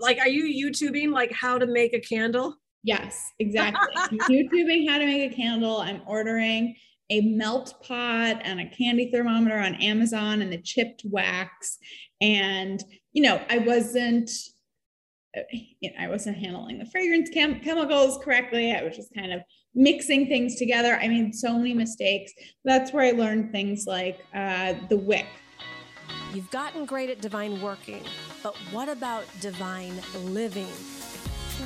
like are you YouTubing like how to make a candle? Yes, exactly. YouTubing how to make a candle. I'm ordering a melt pot and a candy thermometer on Amazon and the chipped wax. And, you know, I wasn't, you know, I wasn't handling the fragrance chem- chemicals correctly. I was just kind of mixing things together. I made so many mistakes. That's where I learned things like uh, the wick. You've gotten great at divine working, but what about divine living?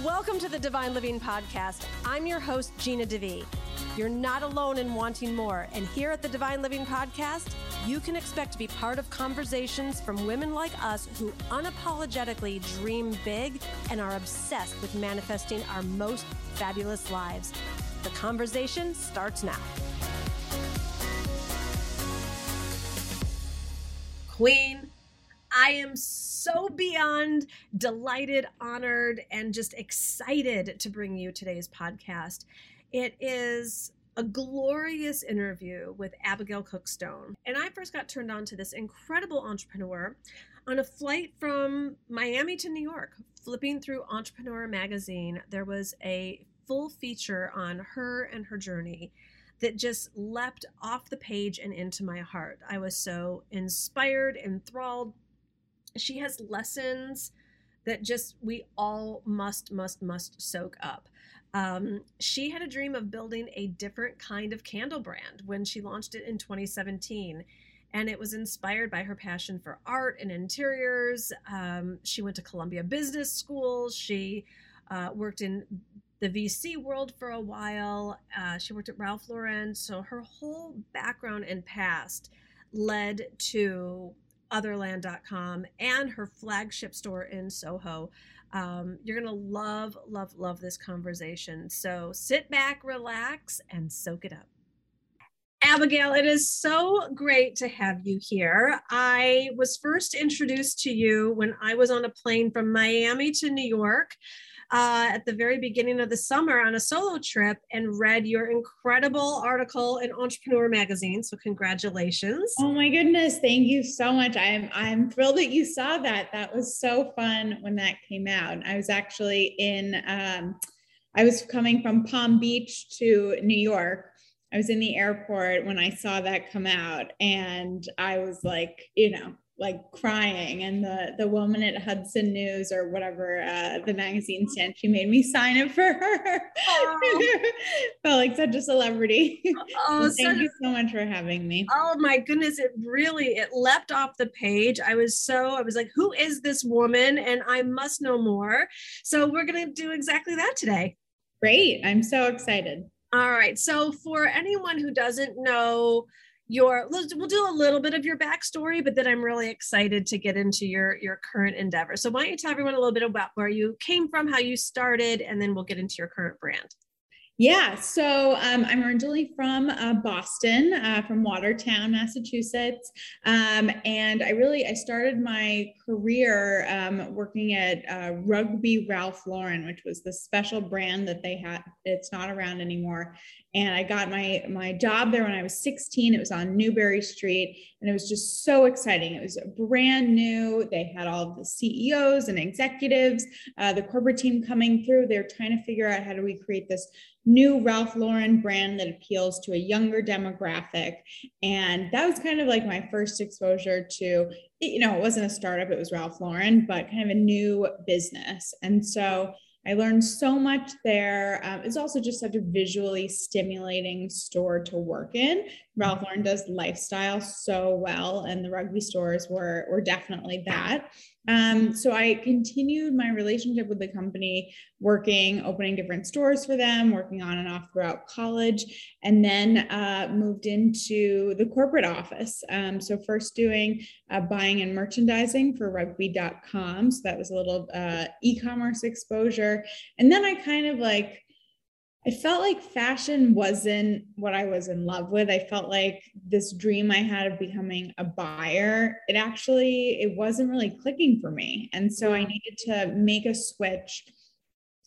Welcome to the Divine Living Podcast. I'm your host, Gina DeVee. You're not alone in wanting more. And here at the Divine Living Podcast, you can expect to be part of conversations from women like us who unapologetically dream big and are obsessed with manifesting our most fabulous lives. The conversation starts now. Queen I am so beyond delighted, honored, and just excited to bring you today's podcast. It is a glorious interview with Abigail Cook Stone. And I first got turned on to this incredible entrepreneur on a flight from Miami to New York. Flipping through Entrepreneur magazine, there was a full feature on her and her journey that just leapt off the page and into my heart. I was so inspired, enthralled, she has lessons that just we all must must must soak up. Um, she had a dream of building a different kind of candle brand when she launched it in 2017 and it was inspired by her passion for art and interiors. Um, she went to columbia business school. She uh, worked in the vc world for a while uh, she worked at ralph lauren so her whole background and past led to otherland.com and her flagship store in Soho. Um, you're going to love, love, love this conversation. So sit back, relax, and soak it up. Abigail, it is so great to have you here. I was first introduced to you when I was on a plane from Miami to New York uh, at the very beginning of the summer on a solo trip and read your incredible article in Entrepreneur Magazine. So congratulations! Oh my goodness, thank you so much. I'm I'm thrilled that you saw that. That was so fun when that came out. I was actually in. Um, I was coming from Palm Beach to New York. I was in the airport when I saw that come out, and I was like, you know, like crying and the the woman at Hudson News or whatever uh, the magazine stand she made me sign it for her. Oh. felt like such a celebrity. Oh thank you so much for having me. Oh my goodness it really it leapt off the page. I was so I was like who is this woman? And I must know more. So we're gonna do exactly that today. Great I'm so excited. All right so for anyone who doesn't know your we'll do a little bit of your backstory but then i'm really excited to get into your your current endeavor. So why don't you tell everyone a little bit about where you came from how you started and then we'll get into your current brand. Yeah, so um, I'm originally from uh, Boston, uh, from Watertown, Massachusetts, um, and I really I started my career um, working at uh, Rugby Ralph Lauren, which was the special brand that they had. It's not around anymore, and I got my my job there when I was 16. It was on Newbury Street, and it was just so exciting. It was brand new. They had all the CEOs and executives, uh, the corporate team coming through. They're trying to figure out how do we create this new Ralph Lauren brand that appeals to a younger demographic. And that was kind of like my first exposure to, you know, it wasn't a startup, it was Ralph Lauren, but kind of a new business. And so I learned so much there. Um, it's also just such a visually stimulating store to work in. Ralph Lauren does lifestyle so well, and the rugby stores were, were definitely that. Um, so I continued my relationship with the company, working, opening different stores for them, working on and off throughout college, and then uh, moved into the corporate office. Um, so first doing uh, buying and merchandising for rugby.com. So that was a little uh, e-commerce exposure. And then I kind of like I felt like fashion wasn't what I was in love with. I felt like this dream I had of becoming a buyer, it actually it wasn't really clicking for me. And so I needed to make a switch.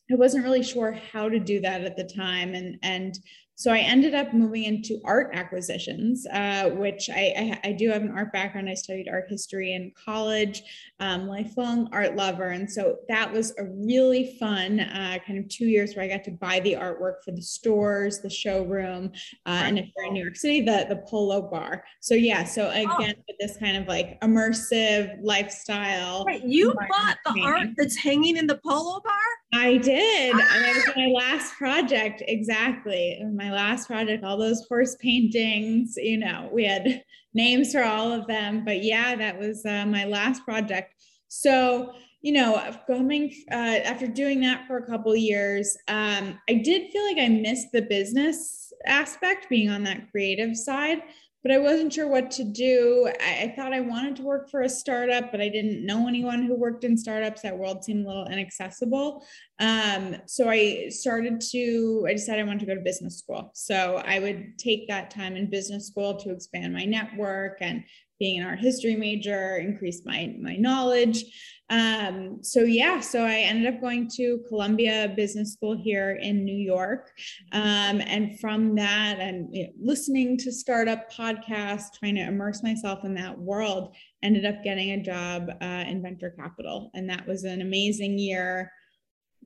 I wasn't really sure how to do that at the time and and So I ended up moving into art acquisitions, uh, which I, I, I, do have an art background. I studied art history in college, um, lifelong art lover. And so that was a really fun uh, kind of two years where I got to buy the artwork for the stores, the showroom, uh, and if you're in New York City, the, the Polo Bar. So yeah, so oh. again, oh. this kind of like immersive lifestyle. Wait, you bought the art that's hanging in the Polo Bar? I did. Ah! And that was my last project. Exactly. My last project, all those horse paintings, you know, we had names for all of them. But yeah, that was uh, my last project. So, you know, coming uh, after doing that for a couple years, um, I did feel like I missed the business aspect, being on that creative side but I wasn't sure what to do. I, I, thought I wanted to work for a startup, but I didn't know anyone who worked in startups. That world seemed a little inaccessible. Um, so I started to, I decided I wanted to go to business school. So I would take that time in business school to expand my network and being an art history major, increased my, my knowledge. Um, so yeah, so I ended up going to Columbia Business School here in New York. Um, and from that and you know, listening to startup podcasts, trying to immerse myself in that world, ended up getting a job uh, in venture capital. And that was an amazing year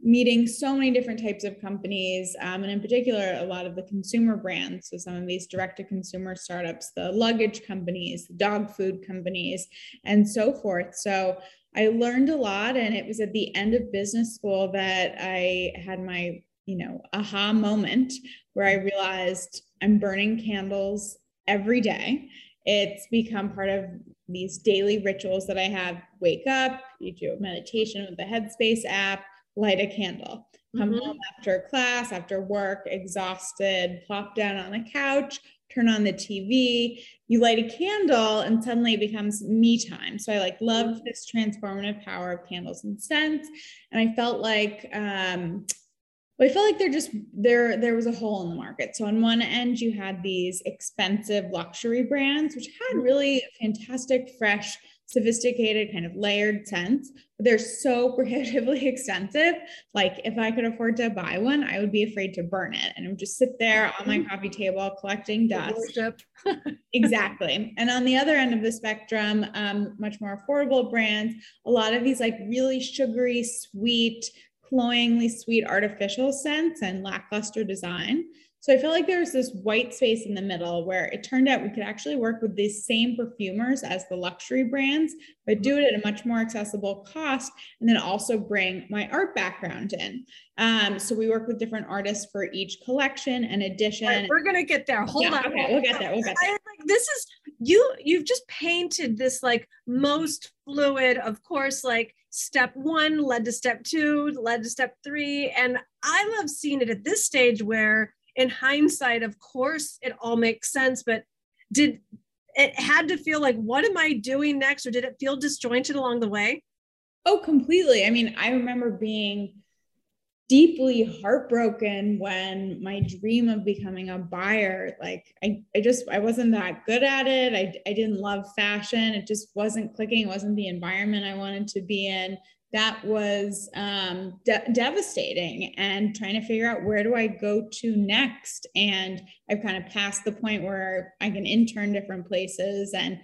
meeting so many different types of companies, um, and in particular, a lot of the consumer brands. So, some of these direct to consumer startups, the luggage companies, the dog food companies, and so forth. So, I learned a lot, and it was at the end of business school that I had my, you know, aha moment where I realized I'm burning candles every day. It's become part of these daily rituals that I have. Wake up, you do a meditation with the Headspace app, light a candle. Come mm-hmm. home after class, after work, exhausted, plop down on the couch, turn on the TV, you light a candle, and suddenly it becomes me time. So I like love mm-hmm. this transformative power of candles and scents. And I felt like um I felt like there just there there was a hole in the market. So on one end you had these expensive luxury brands which had mm-hmm. really fantastic fresh sophisticated kind of layered scents but they're so prohibitively expensive. Like if i could afford to buy one i would be afraid to burn it. And i would just sit there on my mm-hmm. coffee table collecting dust. exactly. And on the other end of the spectrum um, much more affordable brands a lot of these like really sugary sweet cloyingly sweet artificial scents and lackluster design so I feel like there's this white space in the middle where it turned out we could actually work with these same perfumers as the luxury brands, but do it at a much more accessible cost, and then also bring my art background in. Um, so we work with different artists for each collection and edition. Right, we're gonna get there. Hold yeah, on. Okay, we'll get there. We'll get there. I, like, this is you. You've just painted this like most fluid, of course, like step one led to step two, led to step three, and I love seeing it at this stage where in hindsight, of course, it all makes sense, but did it had to feel like, what am I doing next? Or did it feel disjointed along the way? Oh, completely. I mean, I remember being deeply heartbroken when my dream of becoming a buyer like I, I just i wasn't that good at it I, I didn't love fashion it just wasn't clicking it wasn't the environment i wanted to be in that was um, de- devastating and trying to figure out where do I go to next. And I've kind of passed the point where I can intern different places and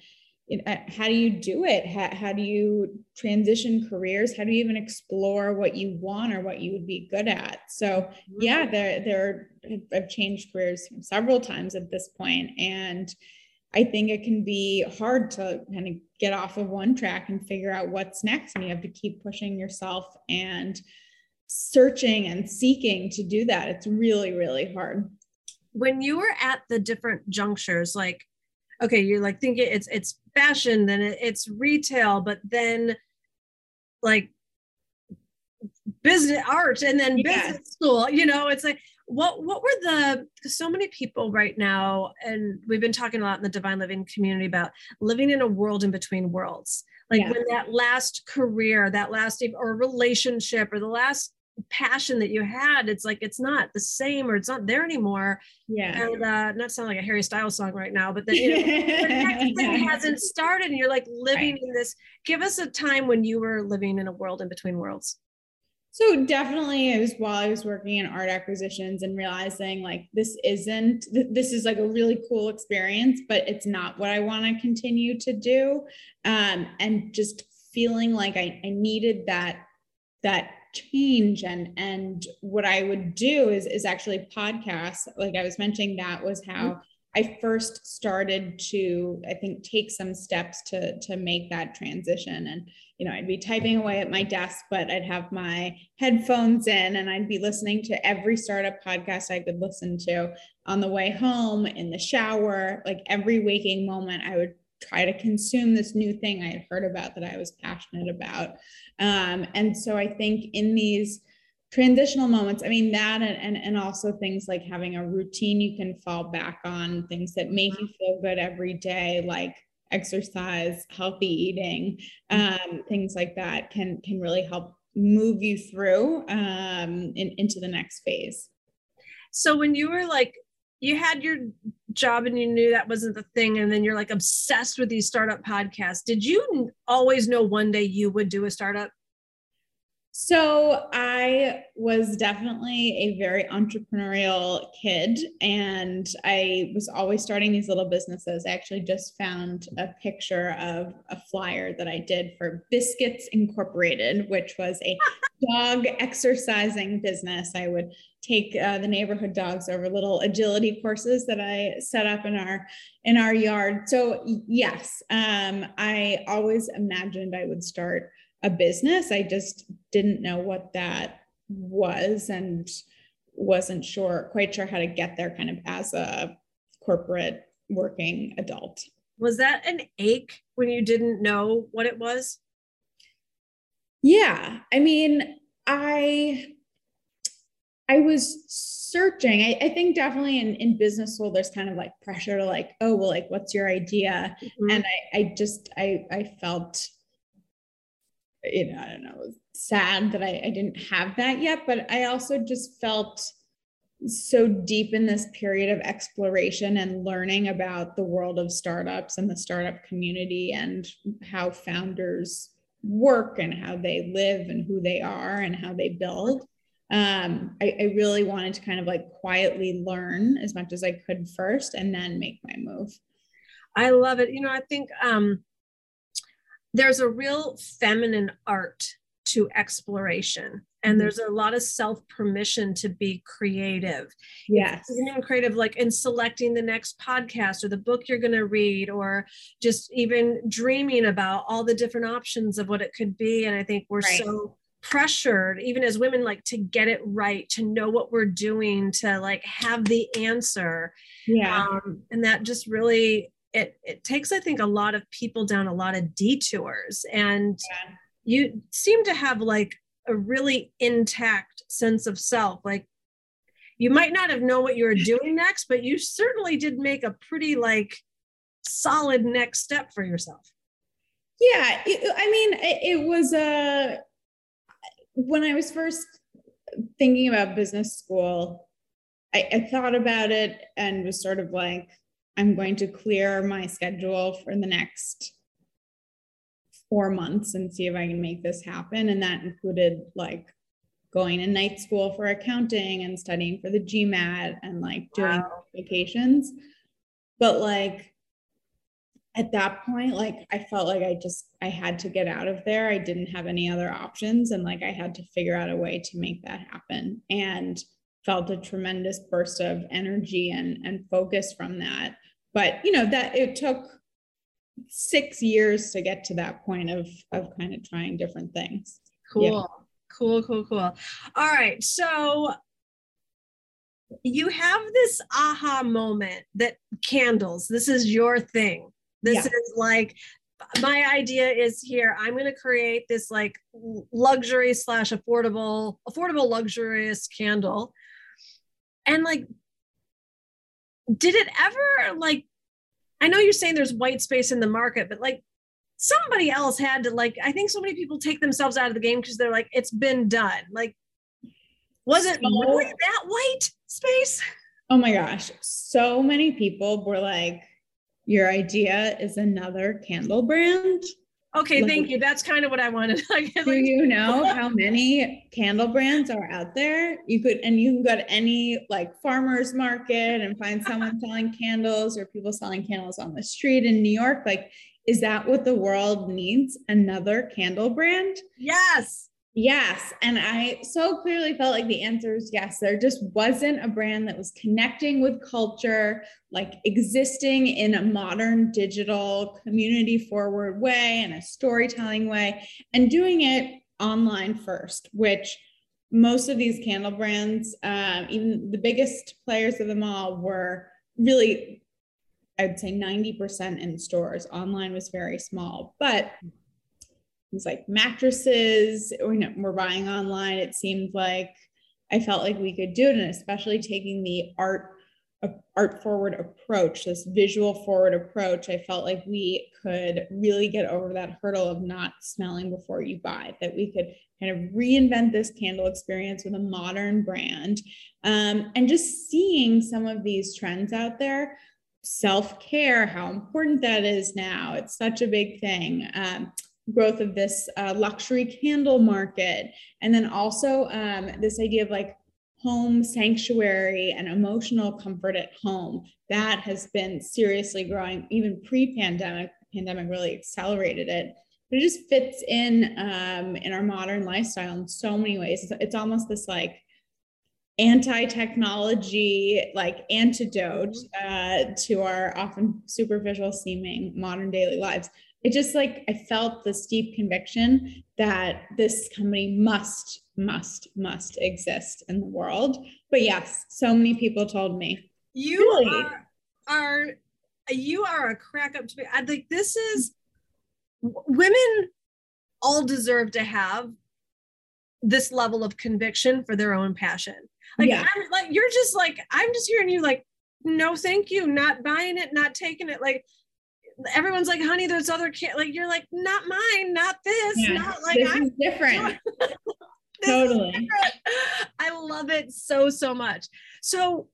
uh, how do you do it? How, how do you transition careers? How do you even explore what you want or what you would be good at? So yeah, there, there, I've changed careers several times at this point, and I think it can be hard to kind of get off of one track and figure out what's next. And you have to keep pushing yourself and searching and seeking to do that. It's really, really hard. When you were at the different junctures, like, okay, you're like thinking it's it's fashion, then it's retail, but then like business art and then business school, you know, it's like what what were the so many people right now and we've been talking a lot in the divine living community about living in a world in between worlds. Like yeah. when that last career that last or relationship or the last passion that you had it's like it's not the same or it's not there anymore. Yeah. And uh not sound like a harry styles song right now but then you know the next thing hasn't started and you're like living right. in this. Give us a time when you were living in a world in between worlds So definitely it was while I was working in art acquisitions and realizing like this isn't this is like a really cool experience, but it's not what I want to continue to do. Um, and just feeling like I, I needed that that change and and what I would do is is actually podcasts. Like I was mentioning, that was how mm-hmm. I first started to, I think, take some steps to to make that transition. And you know, I'd be typing away at my desk, but I'd have my headphones in, and I'd be listening to every startup podcast I could listen to on the way home, in the shower, like every waking moment. I would try to consume this new thing I had heard about that I was passionate about. Um, and so I think in these transitional moments. I mean that and, and and also things like having a routine you can fall back on things that make you feel good every day like exercise healthy eating um, things like that can can really help move you through um, in, into the next phase. So when you were like you had your job and you knew that wasn't the thing and then you're like obsessed with these startup podcasts did you always know one day you would do a startup so I was definitely a very entrepreneurial kid and I was always starting these little businesses. I actually just found a picture of a flyer that I did for Biscuits Incorporated, which was a dog exercising business. I would take uh, the neighborhood dogs over little agility courses that I set up in our in our yard. So yes, um, I always imagined I would start a business. I just didn't know what that was and wasn't sure, quite sure how to get there kind of as a corporate working adult. Was that an ache when you didn't know what it was? Yeah. I mean, I I was searching. I, I, think definitely in, in business school, there's kind of like pressure to like, oh, well, like, what's your idea? Mm-hmm. And I, I just, I, I felt you know, I don't know, sad that I, I didn't have that yet, but I also just felt so deep in this period of exploration and learning about the world of startups and the startup community and how founders work and how they live and who they are and how they build. Um, I, I really wanted to kind of like quietly learn as much as I could first and then make my move. I love it. You know, I think um, there's a real feminine art to exploration and mm-hmm. there's a lot of self permission to be creative yes even creative like in selecting the next podcast or the book you're going to read or just even dreaming about all the different options of what it could be and i think we're right. so pressured even as women like to get it right to know what we're doing to like have the answer yeah um, and that just really it it takes i think a lot of people down a lot of detours and yeah. you seem to have like a really intact sense of self like you might not have known what you were doing next but you certainly did make a pretty like solid next step for yourself yeah it, i mean it, it was uh, when i was first thinking about business school I, I thought about it and was sort of like I'm going to clear my schedule for the next four months and see if I can make this happen. And that included like going to night school for accounting and studying for the GMAT and like doing wow. vacations. But like at that point, like I felt like I just I had to get out of there. I didn't have any other options. And like I had to figure out a way to make that happen. And felt a tremendous burst of energy and, and focus from that but you know that it took six years to get to that point of of kind of trying different things. Cool yeah. cool. Cool cool all right. So you have this aha moment that candles this is your thing. This yeah. is like my idea is here i'm going to create this like luxury slash affordable affordable luxurious candle. And like did it ever like I know you're saying there's white space in the market, but like somebody else had to like I think so many people take themselves out of the game because they're like it's been done. Like was it so, really that white space? Oh my gosh. So many people were like your idea is another candle brand. Okay, like, thank you. That's kind of what I wanted. like, do you know how many candle brands are out there? You could, and you can go to any like farmers market and find someone selling candles or people selling candles on the street in New York. Like, is that what the world needs? Another candle brand? Yes. Yes. And I so clearly felt like the answer is yes. There just wasn't a brand that was connecting with culture, like existing in a modern digital community forward way and a storytelling way, and doing it online first, which most of these candle brands, um, even the biggest players of them all, were really, I'd say 90% in stores. Online was very small. But things like mattresses we're buying online it seemed like i felt like we could do it and especially taking the art art forward approach this visual forward approach i felt like we could really get over that hurdle of not smelling before you buy that we could kind of reinvent this candle experience with a modern brand. Um, and just seeing some of these trends out there self-care how important that is now it's such a big thing. Um, growth of this uh, luxury candle market. And then also um, this idea of like home sanctuary and emotional comfort at home that has been seriously growing. Even pre-pandemic pandemic really accelerated it. But it just fits in um, in our modern lifestyle in so many ways. It's, it's almost this like anti-technology like antidote uh, to our often superficial seeming modern daily lives it just like I felt this deep conviction that this company must, must, must exist in the world. But yes, so many people told me. You really? are, are you are a crack up to me. I like this is women all deserve to have this level of conviction for their own passion. Like, yeah. I'm, like you're just like I'm just hearing you like, no, thank you, not buying it, not taking it. Like everyone's like, honey, there's other kids. Like you're like, not mine, not this, yeah, not like this I'm is different. totally. Is different. I love it so so much. So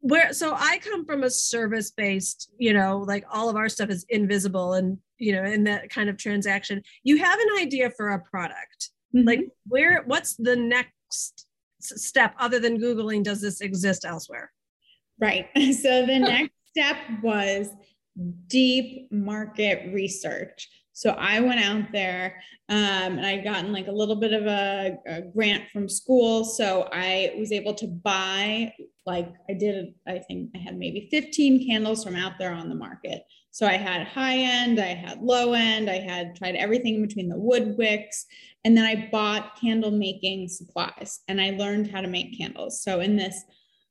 where so I come from a service based, you know, like all of our stuff is invisible and you know, in that kind of transaction. You have an idea for a product. Mm-hmm. Like where what's the next step other than googling does this exist elsewhere? Right. So the next step was deep market research. So I went out there um, and I'd gotten like a little bit of a, a, grant from school. So I was able to buy, like, I did, I think I had maybe 15 candles from out there on the market. So I had high end, I had low end, I had tried everything in between the wood wicks. And then I bought candle making supplies and I learned how to make candles. So in this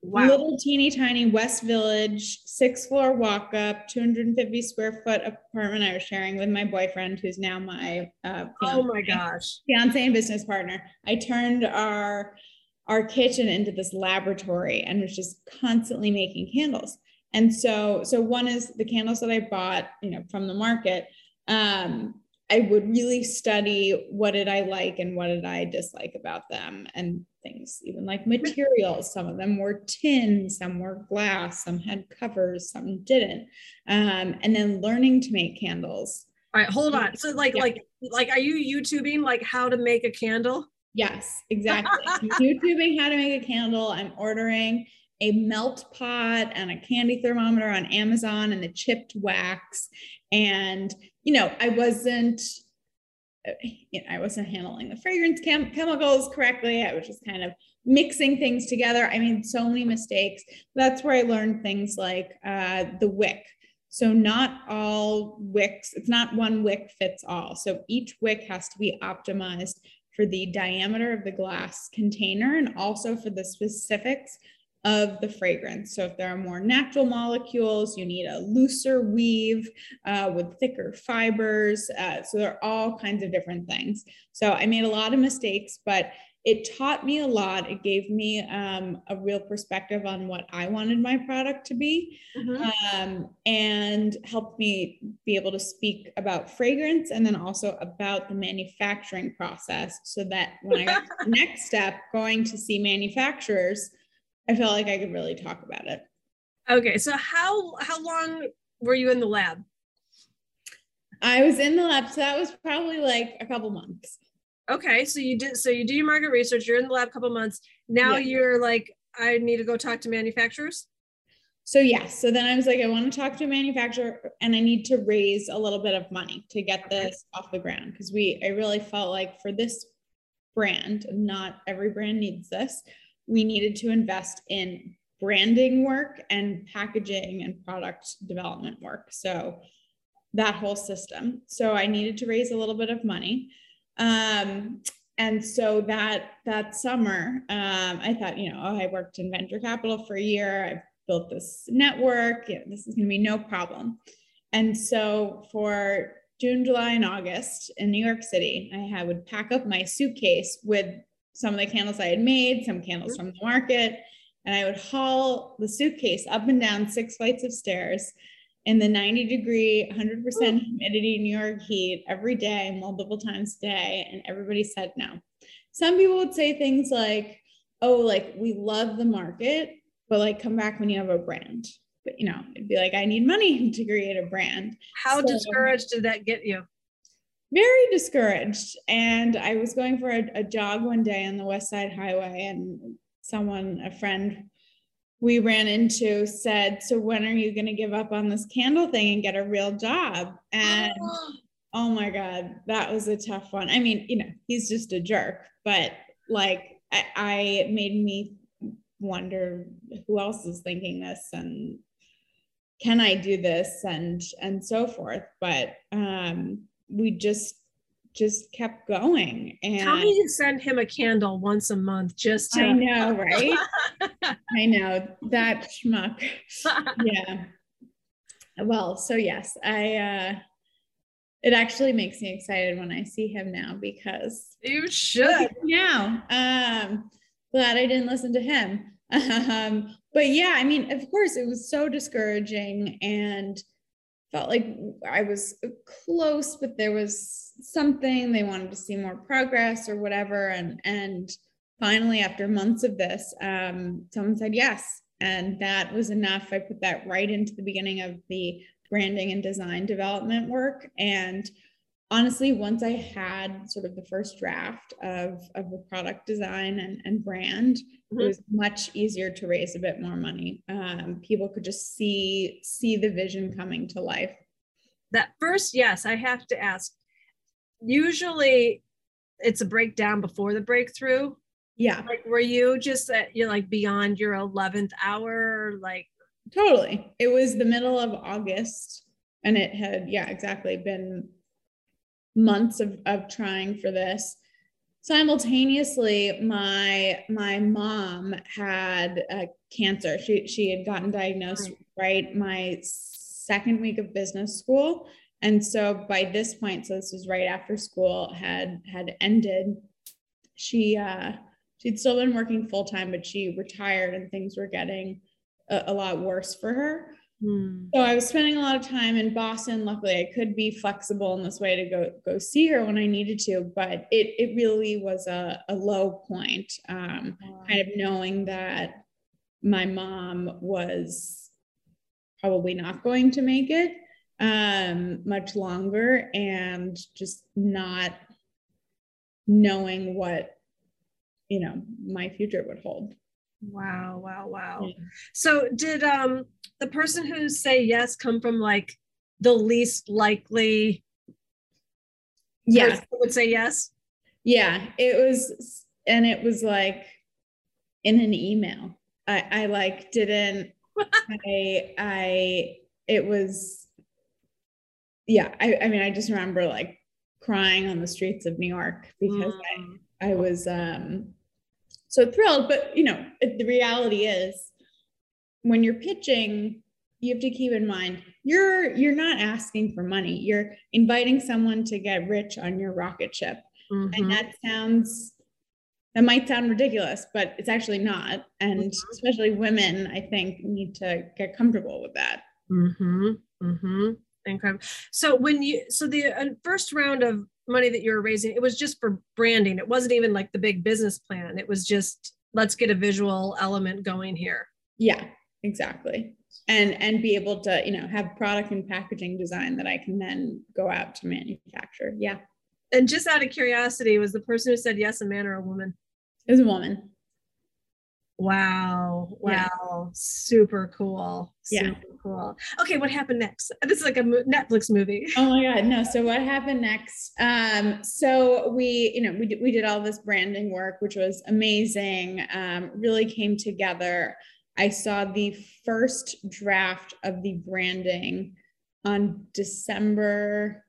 Wow. Little teeny tiny West Village, six floor walk up, 250 square foot apartment I was sharing with my boyfriend, who's now my uh, fiance, oh my gosh fiance and business partner. I turned our our kitchen into this laboratory and was just constantly making candles. And so, so one is the candles that I bought, you know, from the market. Um, I would really study what did I like and what did I dislike about them and things, even like materials. Some of them were tin, some were glass, some had covers, some didn't. Um, and then learning to make candles. All right, hold on. So like yeah. like like are you YouTubing like how to make a candle? Yes, exactly. YouTubing how to make a candle. I'm ordering a melt pot and a candy thermometer on Amazon and the chipped wax. And you know, I wasn't, you know, I wasn't handling the fragrance chem- chemicals correctly. I was just kind of mixing things together. I made so many mistakes. That's where I learned things like uh, the wick. So not all wicks, it's not one wick fits all. So each wick has to be optimized for the diameter of the glass container and also for the specifics of the fragrance. So if there are more natural molecules, you need a looser weave uh, with thicker fibers. Uh, so there are all kinds of different things. So I made a lot of mistakes, but it taught me a lot. It gave me um, a real perspective on what I wanted my product to be mm-hmm. um, and helped me be able to speak about fragrance and then also about the manufacturing process so that when I next step, going to see manufacturers, I felt like I could really talk about it. Okay, so how how long were you in the lab? I was in the lab, so that was probably like a couple months. Okay, so you did so you do your market research, you're in the lab a couple months. Now yeah. you're like, I need to go talk to manufacturers. So yes, so then I was like, I want to talk to a manufacturer and I need to raise a little bit of money to get this off the ground because we I really felt like for this brand, not every brand needs this, we needed to invest in branding work and packaging and product development work. So that whole system. So I needed to raise a little bit of money. Um, and so that that summer, um, I thought, you know, oh, I worked in venture capital for a year. I've built this network. This is going to be no problem. And so for June, July, and August in New York City, I had, would pack up my suitcase with some of the candles I had made, some candles from the market, and I would haul the suitcase up and down six flights of stairs in the 90 degree, 100% humidity New York heat every day, multiple times a day. And everybody said no. Some people would say things like, oh, like we love the market, but like come back when you have a brand. But you know, it'd be like, I need money to create a brand. How so, discouraged did that get you? Very discouraged. And I was going for a, a jog one day on the West Side Highway, and someone, a friend, we ran into said, So when are you going to give up on this candle thing and get a real job? And oh my God, that was a tough one. I mean, you know, he's just a jerk, but like I, I made me wonder who else is thinking this and can I do this and and so forth. But um we just just kept going. And tell me you send him a candle once a month just to I know, right? I know that schmuck. yeah. Well, so yes, I uh it actually makes me excited when I see him now because you should now. Um glad I didn't listen to him. Um, but yeah, I mean, of course, it was so discouraging and felt like I was close, but there was something they wanted to see more progress or whatever. And and finally, after months of this, um, someone said yes, and that was enough. I put that right into the beginning of the branding and design development work, and honestly, once I had sort of the first draft of, of the product design and, and brand, mm-hmm. it was much easier to raise a bit more money. Um, people could just see see the vision coming to life. That first, yes, I have to ask. Usually, it's a breakdown before the breakthrough. Yeah. Like, were you just at you're like beyond your eleventh hour? Like, totally. It was the middle of August, and it had yeah exactly been months of, of trying for this simultaneously my my mom had uh, cancer. She she had gotten diagnosed right. right my second week of business school. And so by this point so this was right after school had had ended she uh she'd still been working full time but she retired and things were getting a, a lot worse for her Hmm. So I was spending a lot of time in Boston. Luckily, I could be flexible in this way to go go see her when I needed to. But it it really was a, a low point, um, kind of knowing that my mom was probably not going to make it um, much longer, and just not knowing what you know my future would hold. Wow, wow, wow. Yeah. So did um the person who say yes come from like the least likely yeah would say yes? Yeah, it was and it was like in an email. I I like didn't I I it was yeah, I I mean I just remember like crying on the streets of New York because mm. I I was um so thrilled but you know the reality is when you're pitching you have to keep in mind you're you're not asking for money. You're inviting someone to get rich on your rocket ship. Mm-hmm. and that sounds that might sound ridiculous but it's actually not. And mm-hmm. especially women i think need to get comfortable with that. Mm-hmm. Mm-hmm. Incredible. So when you so the uh, first round of money that you were raising. It was just for branding. It wasn't even like the big business plan. It was just let's get a visual element going here. Yeah exactly. And and be able to you know have product and packaging design that i can then go out to manufacture. Yeah. And just out of curiosity was the person who said yes a man or a woman? It was a woman wow. Wow. Yeah. super cool. Super yeah. cool. Okay what happened next? This is like a netflix movie. Oh my god no. So what happened next? Um so we you know we did, we did all this branding work which was amazing um really came together. I saw the first draft of the branding on December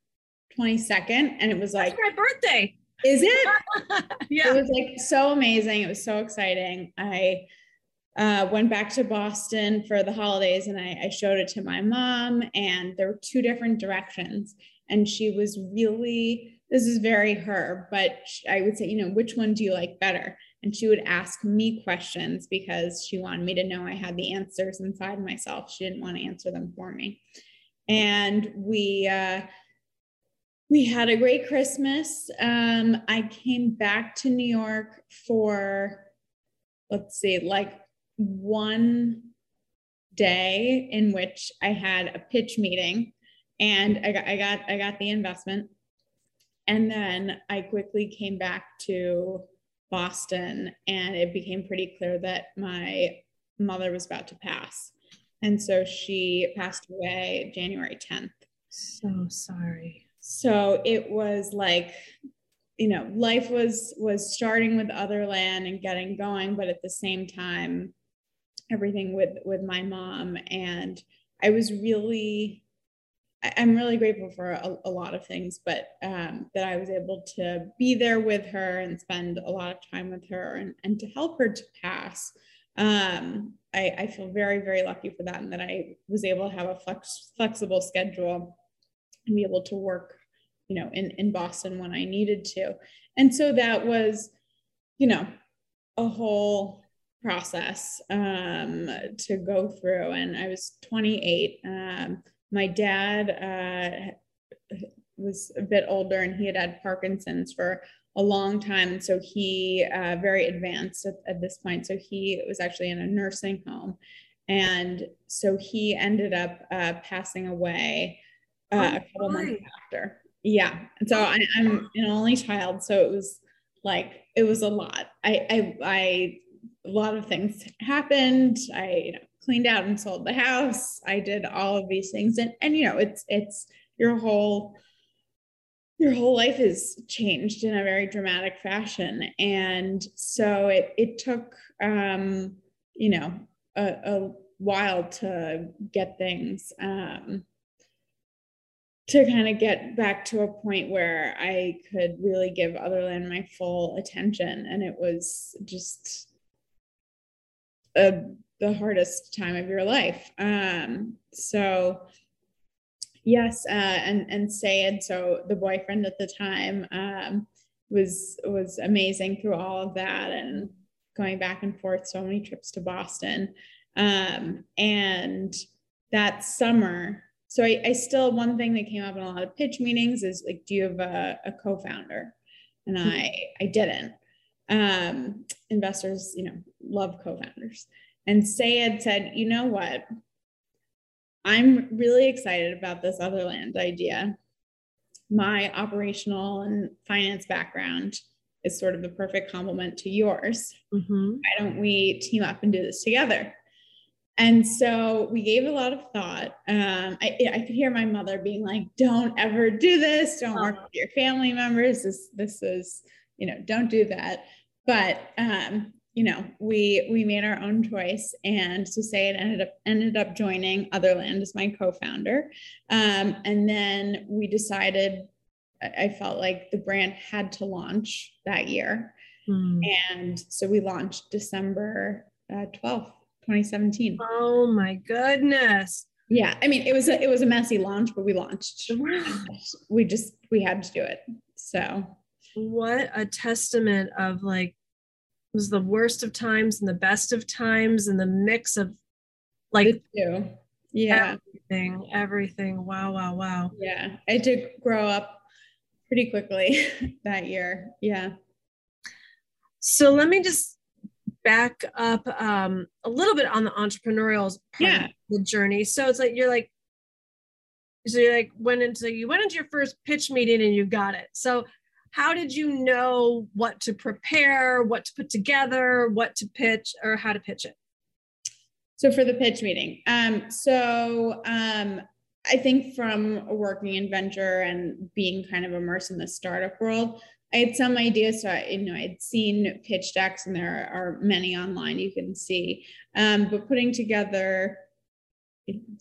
22nd, and it was like That's my birthday. Is it? yeah. It was like so amazing. It was so exciting. I uh, went back to Boston for the holidays and I, I showed it to my mom, and there were two different directions. And she was really, this is very her, but I would say, you know, which one do you like better? and she would ask me questions because she wanted me to know I had the answers inside myself. She didn't want to answer them for me. And we uh, we had a great Christmas. Um, I came back to New York for let's see, like one day in which I had a pitch meeting and I got I got I got the investment. And then I quickly came back to Boston, and it became pretty clear that my mother was about to pass. And so she passed away January 10th. So sorry. So it was like, you know, life was was starting with Otherland and getting going, but at the same time, everything with with my mom. And I was really I'm really grateful for a, a lot of things, but um, that I was able to be there with her and spend a lot of time with her and, and to help her to pass. Um, I, I, feel very, very lucky for that and that I was able to have a flex, flexible schedule and be able to work, you know, in, in Boston when I needed to. And so that was, you know, a whole process um, to go through. And I was 28. Um, my dad uh, was a bit older and he had had Parkinson's for a long time. And so he, uh, very advanced at, at, this point. So he was actually in a nursing home. And so he ended up uh, passing away uh, oh, a couple months after. Yeah. And so I, am an only child. So it was like, it was a lot. I, I, I, a lot of things happened. I, you know, cleaned out and sold the house. I did all of these things. And and you know, it's it's your whole your whole life is changed in a very dramatic fashion. And so it it took um, you know, a, a while to get things um to kind of get back to a point where I could really give Otherland my full attention. And it was just a the hardest time of your life. Um, so yes, uh, and and Sayed, so the boyfriend at the time, um, was was amazing through all of that and going back and forth so many trips to Boston. Um, and that summer, so I, I, still one thing that came up in a lot of pitch meetings is like, do you have a, a co-founder? And hmm. I I didn't. Um, investors, you know, love co-founders. And Sayed said, you know what? I'm really excited about this Otherland idea. My operational and finance background is sort of the perfect complement to yours. Mm-hmm. Why don't we team up and do this together? And so we gave a lot of thought. Um, I, I, could hear my mother being like, "Don't ever do this. Don't work with your family members. This, this is, you know, don't do that." But um, you know, we we made our own choice, and so Sayed ended up ended up joining Otherland as my co-founder, um, and then we decided. I felt like the brand had to launch that year, mm. and so we launched December uh, twelfth, twenty seventeen. Oh my goodness! Yeah, I mean it was a it was a messy launch, but we launched. We just we had to do it. So what a testament of like it was the worst of times and the best of times and the mix of like yeah everything everything wow wow wow yeah i did grow up pretty quickly that year yeah so let me just back up um, a little bit on the entrepreneurial part Yeah. of the journey. So it's like you're like, so you're like went into you went into your first pitch meeting and you got it. So how did you know what to prepare, what to put together, what to pitch, or how to pitch it? So for the pitch meeting, um, so um, I think from working in venture and being kind of immersed in the startup world, I had some ideas. So I, you know, I'd seen pitch decks, and there are many online you can see. Um, but putting together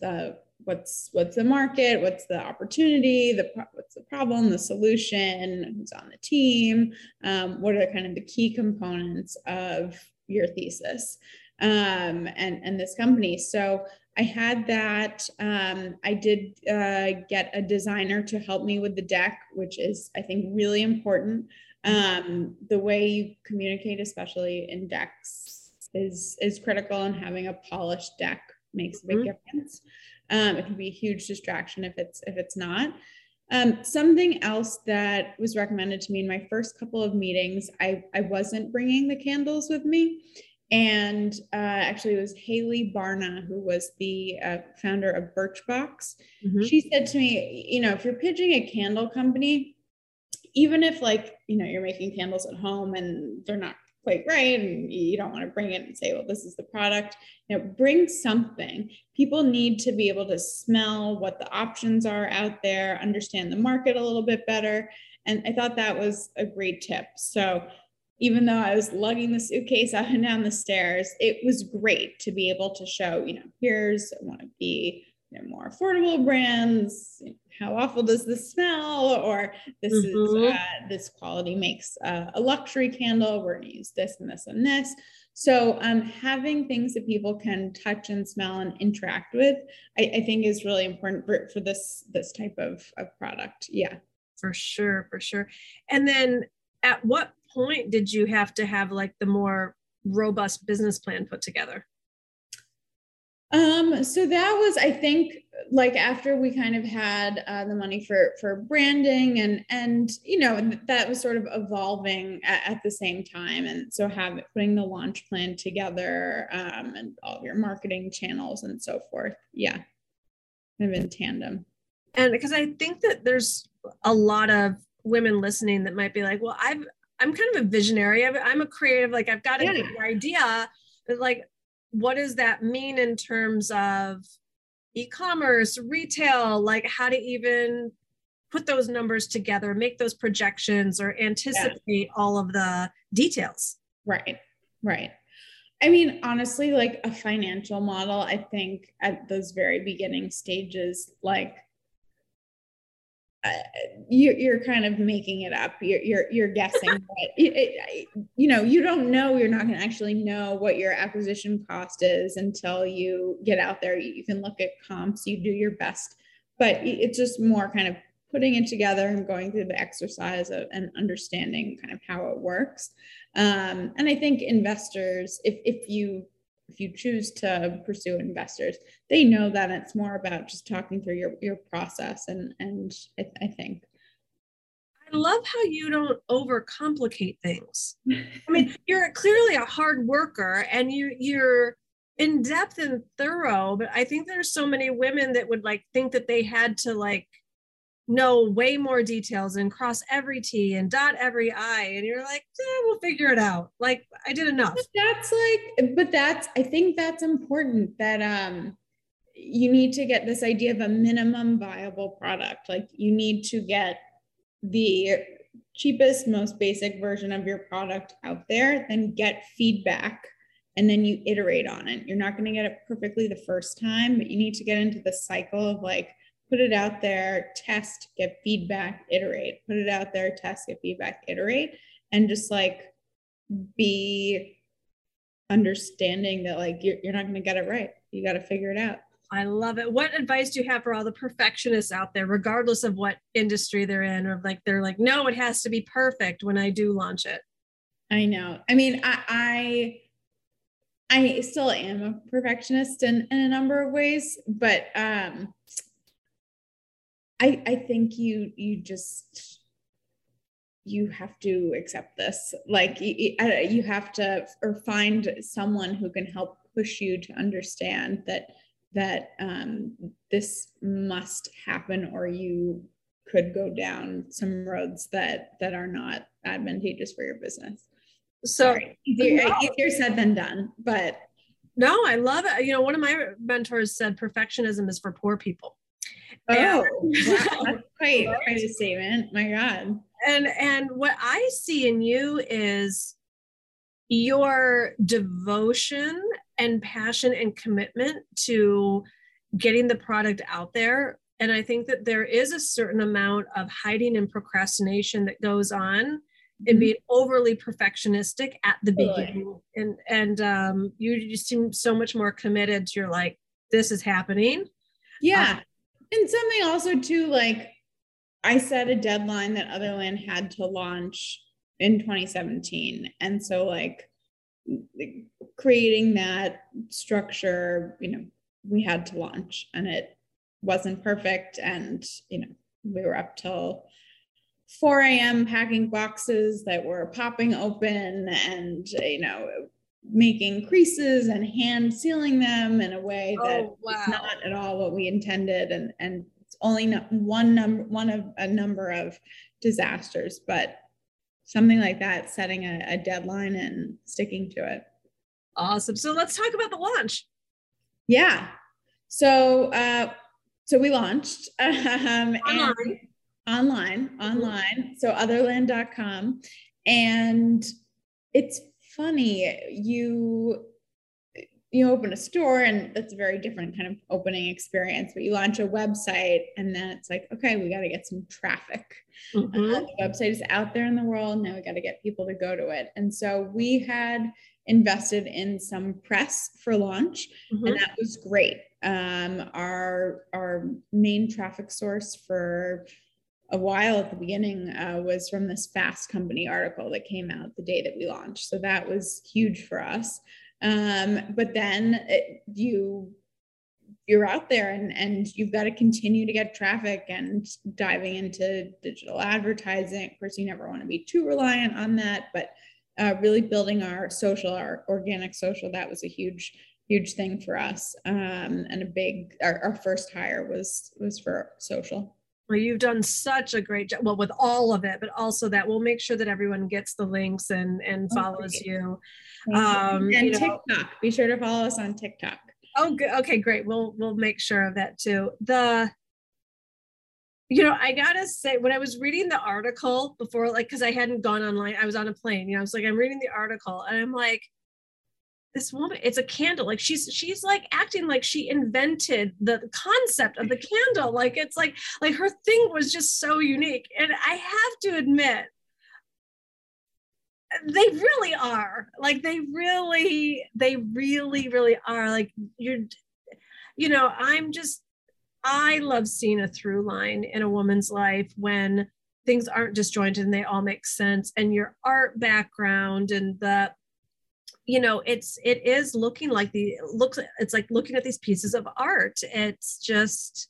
the what's what's the market, what's the opportunity, the what's the problem, the solution, who's on the team, um, what are kind of the key components of your thesis um, and and this company. So I had that. Um, I did uh, get a designer to help me with the deck, which is I think really important. Um, the way you communicate, especially in decks, is is critical, and having a polished deck makes a big Mhm. difference. Um, it can be a huge distraction if it's if it's not. Um, something else that was recommended to me in my first couple of meetings, I I wasn't bringing the candles with me, and uh, actually it was Hayley Barna who was the uh, founder of Birchbox. Mhm. She said to me, you know, if you're pitching a candle company, even if like you know you're making candles at home and they're not quite right and you don't want to bring it and say well this is the product you know bring something people need to be able to smell what the options are out there understand the market a little bit better and i thought that was a great tip so even though i was lugging the suitcase up and down the stairs it was great to be able to show you know here's one of the you know, more affordable brands how awful does this smell? Or this Mhm. is uh, this quality makes uh, a luxury candle. We're going to use this and this and this. So um, having things that people can touch and smell and interact with i, I think is really important for, for this this type of, of product. Yeah. For sure, for sure. And then at what point did you have to have like the more robust business plan put together? Um, so that was, I think, like after we kind of had uh, the money for for branding and and you know that was sort of evolving at, at the same time, and so have putting the launch plan together um, and all of your marketing channels and so forth. Yeah, kind of in tandem. And because I think that there's a lot of women listening that might be like, well, I've I'm kind of a visionary. I'm a creative. Like I've got an Yeah. idea. But like, what does that mean in terms of e-commerce, retail? Like how to even put those numbers together, make those projections, or anticipate all of the details. Right, right. I mean, honestly, like a financial model, I think at those very beginning stages, like uh, you, you're kind of making it up. You're you're, you're guessing, but it, it, you know you don't know. You're not going to actually know what your acquisition cost is until you get out there. You, you can look at comps. You do your best, but it's just more kind of putting it together and going through the exercise of, and understanding kind of how it works. Um, and I think investors, if if you if you choose to pursue investors, they know that it's more about just talking through your your process. And and I, I think I love how you don't overcomplicate things. I mean, you're clearly a hard worker and you you're in depth and thorough, but I think there's so many women that would like think that they had to like know way more details and cross every T and dot every I. And you're like, eh, we'll figure it out. Like I did enough. But that's like, but that's I think that's important that um you need to get this idea of a minimum viable product. Like you need to get the cheapest, most basic version of your product out there, then get feedback and then you iterate on it. You're not going to get it perfectly the first time, but you need to get into the cycle of like put it out there, test, get feedback, iterate. Put it out there, test, get feedback, iterate, and just like be understanding that like you're, you're not going to get it right. You got to figure it out. I love it. What advice do you have for all the perfectionists out there, regardless of what industry they're in, or like they're like, no, it has to be perfect when I do launch it? I know. I mean, I, I I still am a perfectionist in, in a number of ways, but um I I think you you just you have to accept this. Like you you have to or find someone who can help push you to understand that that um, this must happen or you could go down some roads that that are not advantageous for your business. So easier, no. easier said than done but no i love it. You know one of my mentors said perfectionism is for poor people oh. wow. that's quite quite a statement my god. And and what i see in you is your devotion and passion and commitment to getting the product out there. And i think that there is a certain amount of hiding and procrastination that goes on mm-hmm. and being overly perfectionistic at the beginning. And and um you just seem so much more committed. To you're like this is happening. Yeah. Um, and something also too like i set a deadline that otherland had to launch in 2017 and so like creating that structure you know we had to launch and it wasn't perfect. And you know we were up till 4 a.m packing boxes that were popping open and you know making creases and hand sealing them in a way that oh, wow. not at all what we intended and and it's only one number one of a number of disasters but something like that setting a, a deadline and sticking to it awesome so let's talk about the launch yeah so uh so we launched um, online. online, online. So otherland.com. And it's funny, you you open a store and that's a very different kind of opening experience but you launch a website and then it's like okay we got to get some traffic mm-hmm. uh, the website is out there in the world now we got to get people to go to it and so we had invested in some press for launch mm-hmm. and that was great um, our our main traffic source for a while at the beginning uh, was from this Fast Company article that came out the day that we launched. So that was huge for us. Um, but then it, you you're out there and and you've got to continue to get traffic and diving into digital advertising. Of course, you never want to be too reliant on that, but uh, really building our social, our organic social, that was a huge huge thing for us um, and a big our, our first hire was was for social well you've done such a great job well with all of it but also that we'll make sure that everyone gets the links and and oh, follows you. Um and you know, tiktok. Be sure to follow us on tiktok. Oh good okay great. We'll we'll make sure of that too. The you know i gotta say when i was reading the article before like because i hadn't gone online i was on a plane you know i was like i'm reading the article and i'm like this woman it's a candle like she's she's like acting like she invented the concept of the candle like it's like like her thing was just so unique and i have to admit they really are like they really they really really are like you're you know i'm just i love seeing a through line in a woman's life when things aren't disjointed and they all make sense and your art background and the you know it's it is looking like the looks it's like looking at these pieces of art. It's just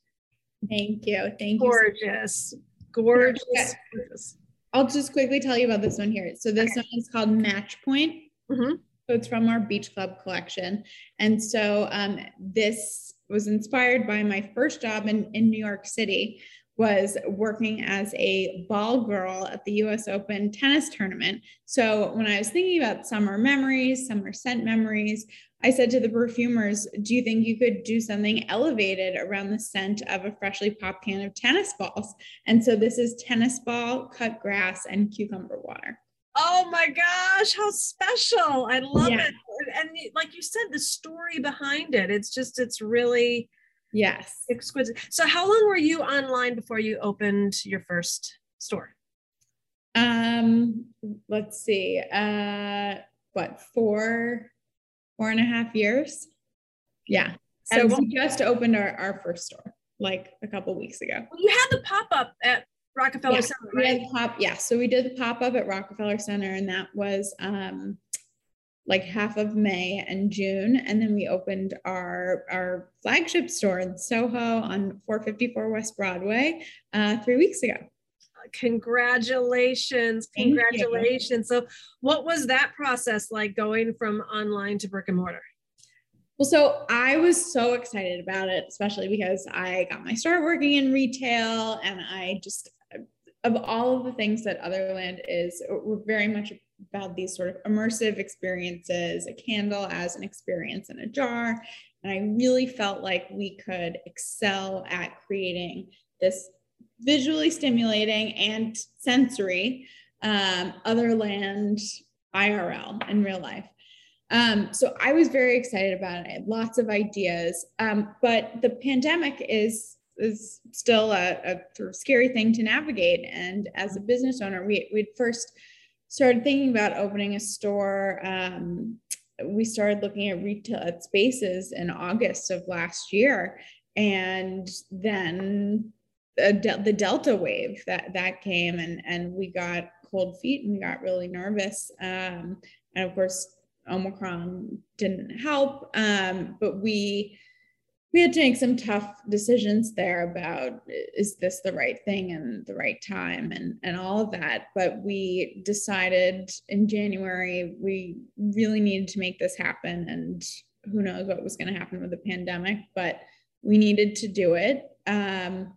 thank you. Thank gorgeous, you gorgeous. Gorgeous gorgeous. I'll just quickly tell you about this one here. So this okay. one is called match point. Mm-hmm. so it's from our beach club collection. And so um, this was inspired by my first job in, in new york city was working as a ball girl at the US Open tennis tournament. So when I was thinking about summer memories, summer scent memories, I said to the perfumers, Do you think you could do something elevated around the scent of a freshly popped can of tennis balls? And so this is tennis ball, cut grass, and cucumber water. Oh my gosh, how special. I love yeah. it. And like you said, the story behind it, it's just, it's really Yes. Exquisite. So how long were you online before you opened your first store? Um, let's see. Uh what, four, four and a half years? Yeah. So and we just opened our, our first store like a couple weeks ago. Well, you had the pop-up at Rockefeller yeah, Center, right? Pop, yeah. So we did the pop-up at Rockefeller Center, and that was um like half of May and June. And then we opened our, our flagship store in Soho on 454 West Broadway uh, three weeks ago. congratulations. Congratulations. So, what was that process like going from online to brick and mortar? Well, so I was so excited about it, especially because I got my start working in retail and I just, of all of the things that Otherland is, we're very much about these sort of immersive experiences, a candle as an experience in a jar. And I really felt like we could excel at creating this visually stimulating and sensory um, Otherland IRL in real life. Um, so I was very excited about it. I had lots of ideas, um, but the pandemic is is still a, a, sort of scary thing to navigate. And as a business owner, we we first started thinking about opening a store. Um, we started looking at retail at spaces in August of last year, and then the, Delta wave that that came, and and we got cold feet and we got really nervous. Um, and of course, Omicron didn't help. Um, but we we had to make some tough decisions there about is this the right thing and the right time and and all of that. But we decided in January we really needed to make this happen, and who knows what was going to happen with the pandemic, but we needed to do it. Um,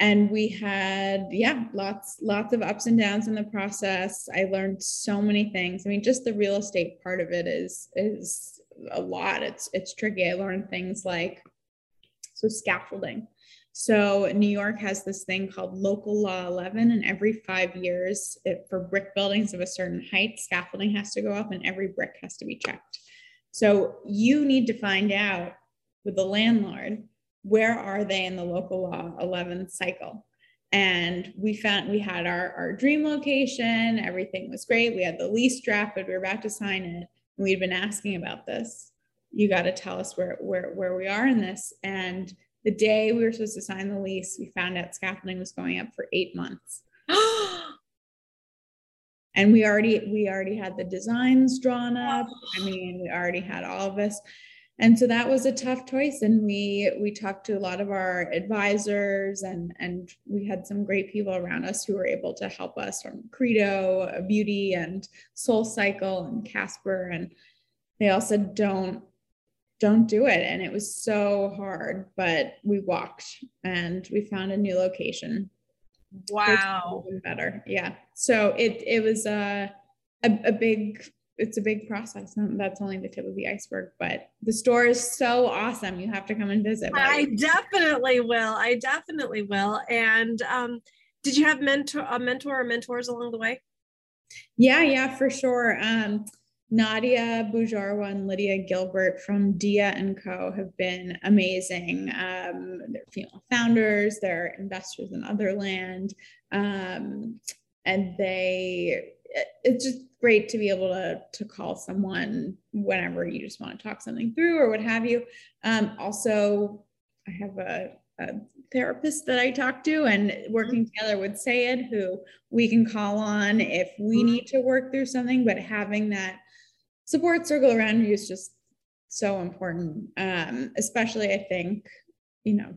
and we had yeah lots lots of ups and downs in the process. I learned so many things. I mean just the real estate part of it is is a lot. It's it's tricky. I learned things like so scaffolding. So new york has this thing called local law 11 and every five years it, for brick buildings of a certain height scaffolding has to go up and every brick has to be checked. So you need to find out with the landlord where are they in the local law 11 cycle? And we found we had our, our dream location everything was great. We had the lease drafted we were about to sign it. And we'd been asking about this. You got to tell us where where where we are in this. And the day we were supposed to sign the lease we found out scaffolding was going up for eight months. And we already we already had the designs drawn up. I mean we already had all of this and so that was a tough choice and we we talked to a lot of our advisors and and we had some great people around us who were able to help us from credo beauty and soul cycle and casper and they all said don't don't do it. And it was so hard but we walked and we found a new location. Wow. better. Yeah. So it it was a a, a big it's a big process. That's only the tip of the iceberg, but the store is so awesome. You have to come and visit. I definitely will. I definitely will. And um, did you have mentor a mentor or mentors along the way? Yeah, yeah, for sure. Um, Nadia Boujarwah and Lydia Gilbert from Dia and Co have been amazing. Um, they're female founders, they're investors in Otherland, um, and they it's just great to be able to to call someone whenever you just want to talk something through or what have you. Um, also, I have a, a, therapist that I talk to, and working mm-hmm. together with Sayed, who we can call on if we mm-hmm. need to work through something. But having that support circle around you is just so important, um, especially I think you know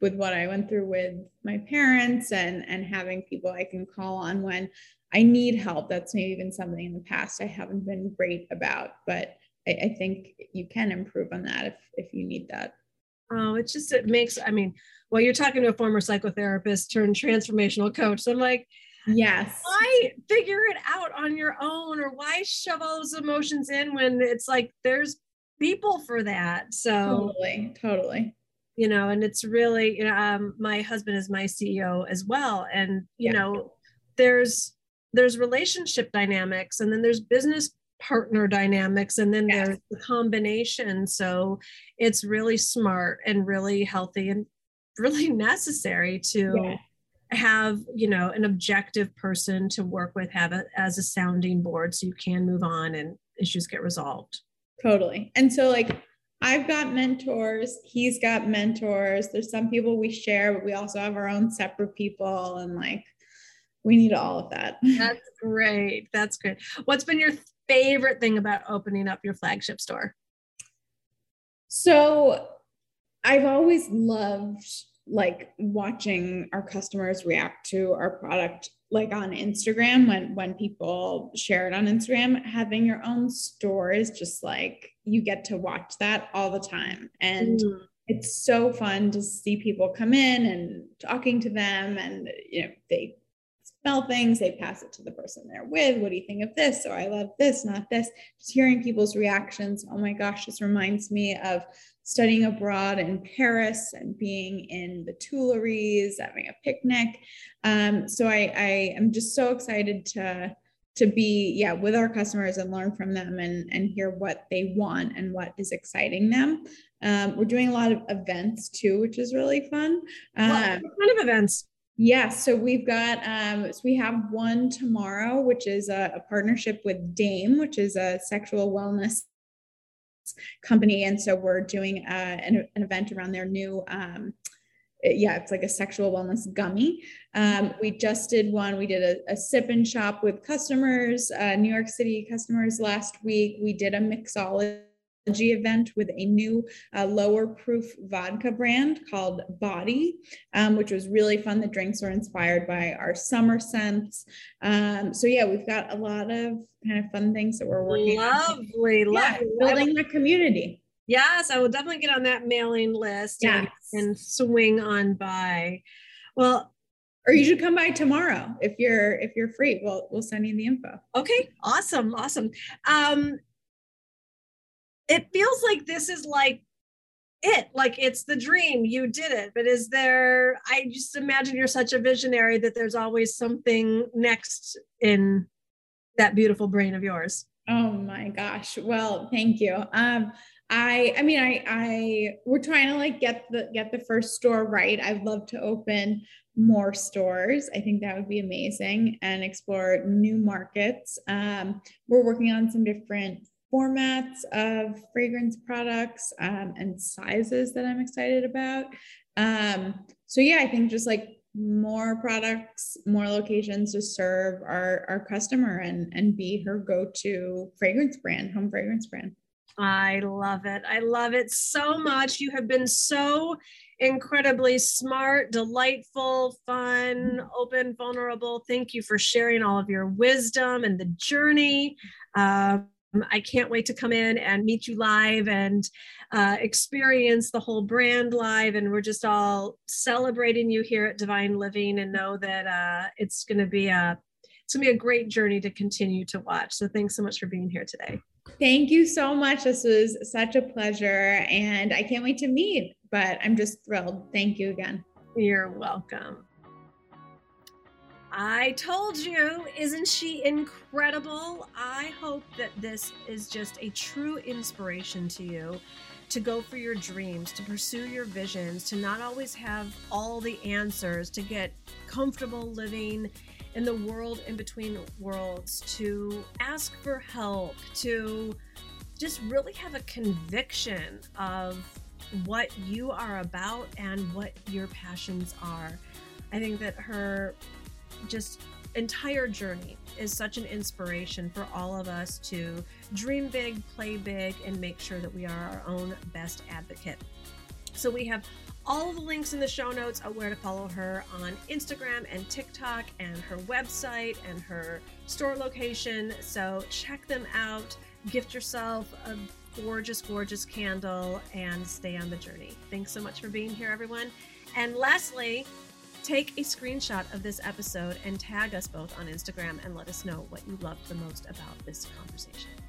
with what I went through with my parents and and having people I can call on when I need help. That's maybe been something in the past I haven't been great about, but I, I think you can improve on that if if you need that. Oh, it just it makes. I mean, well, you're talking to a former psychotherapist turned transformational coach. So I'm like, yes. Why figure it out on your own, or why shove all those emotions in when it's like there's people for that. So totally, totally. You know, and it's really, you know, um, my husband is my CEO as well, and you yeah. know, there's there's relationship dynamics and then there's business partner dynamics and then yes. there's the combination so it's really smart and really healthy and really necessary to yeah. have you know an objective person to work with have it as a sounding board so you can move on and issues get resolved totally and so like I've got mentors, he's got mentors. There's some people we share, but we also have our own separate people and like we need all of that. That's great. That's great. What's been your favorite thing about opening up your flagship store? So I've always loved like watching our customers react to our product like on Instagram when when people share it on Instagram having your own store is just like you get to watch that all the time and mm. it's so fun to see people come in and talking to them and you know they smell things they pass it to the person they're with what do you think of this or I love this not this just hearing people's reactions oh my gosh this reminds me of studying abroad in Paris and being in the Tuileries, having a picnic. Um, so I, I am just so excited to to be yeah with our customers and learn from them and and hear what they want and what is exciting them. Um, we're doing a lot of events too, which is really fun. Um, what kind of events? Yeah, so we've got um, so we have one tomorrow, which is a, a partnership with Dame, which is a sexual wellness company. And so we're doing uh, an, an, event around their new, um, yeah, it's like a sexual wellness gummy. Um, we just did one. We did a, a sip and shop with customers, uh, New York City customers last week. We did a mixology event with a new uh, lower proof vodka brand called Body, um, which was really fun. The drinks were inspired by our summer scents. Um, so yeah, we've got a lot of kind of fun things that we're working lovely, on. Lovely, building the community. Yes, I will definitely get on that mailing list yes. and, and swing on by. Well, or you should come by tomorrow if you're if you're free we'll we'll send you the info okay awesome awesome um it feels like this is like it like it's the dream you did it but is there i just imagine you're such a visionary that there's always something next in that beautiful brain of yours. Oh my gosh. Well thank you. Um i i mean i i we're trying to like get the get the first store right. I'd love to open more stores. I think that would be amazing and explore new markets. Um we're working on some different formats of fragrance products um, and sizes that I'm excited about. Um, so yeah, I think just like more products, more locations to serve our, our customer and, and be her go-to fragrance brand, home fragrance brand. I love it. I love it so much. You have been so incredibly smart, delightful, fun, open, vulnerable. Thank you for sharing all of your wisdom and the journey. Um, I can't wait to come in and meet you live and uh, experience the whole brand live. And we're just all celebrating you here at Divine Living and know that uh, it's going to be a it's going to be a great journey to continue to watch. So thanks so much for being here today. Thank you so much. This was such a pleasure, and I can't wait to meet. But I'm just thrilled. Thank you again. You're welcome. I told you, isn't she incredible? I hope that this is just a true inspiration to you to go for your dreams, to pursue your visions, to not always have all the answers, to get comfortable living in the world in between worlds, to ask for help, to just really have a conviction of what you are about and what your passions are. I think that her just entire journey is such an inspiration for all of us to dream big, play big, and make sure that we are our own best advocate. So we have all the links in the show notes of where to follow her on Instagram and TikTok and her website and her store location. So check them out. Gift yourself a gorgeous, gorgeous candle and stay on the journey. Thanks so much for being here, everyone. And lastly, Take a screenshot of this episode and tag us both on Instagram and let us know what you loved the most about this conversation.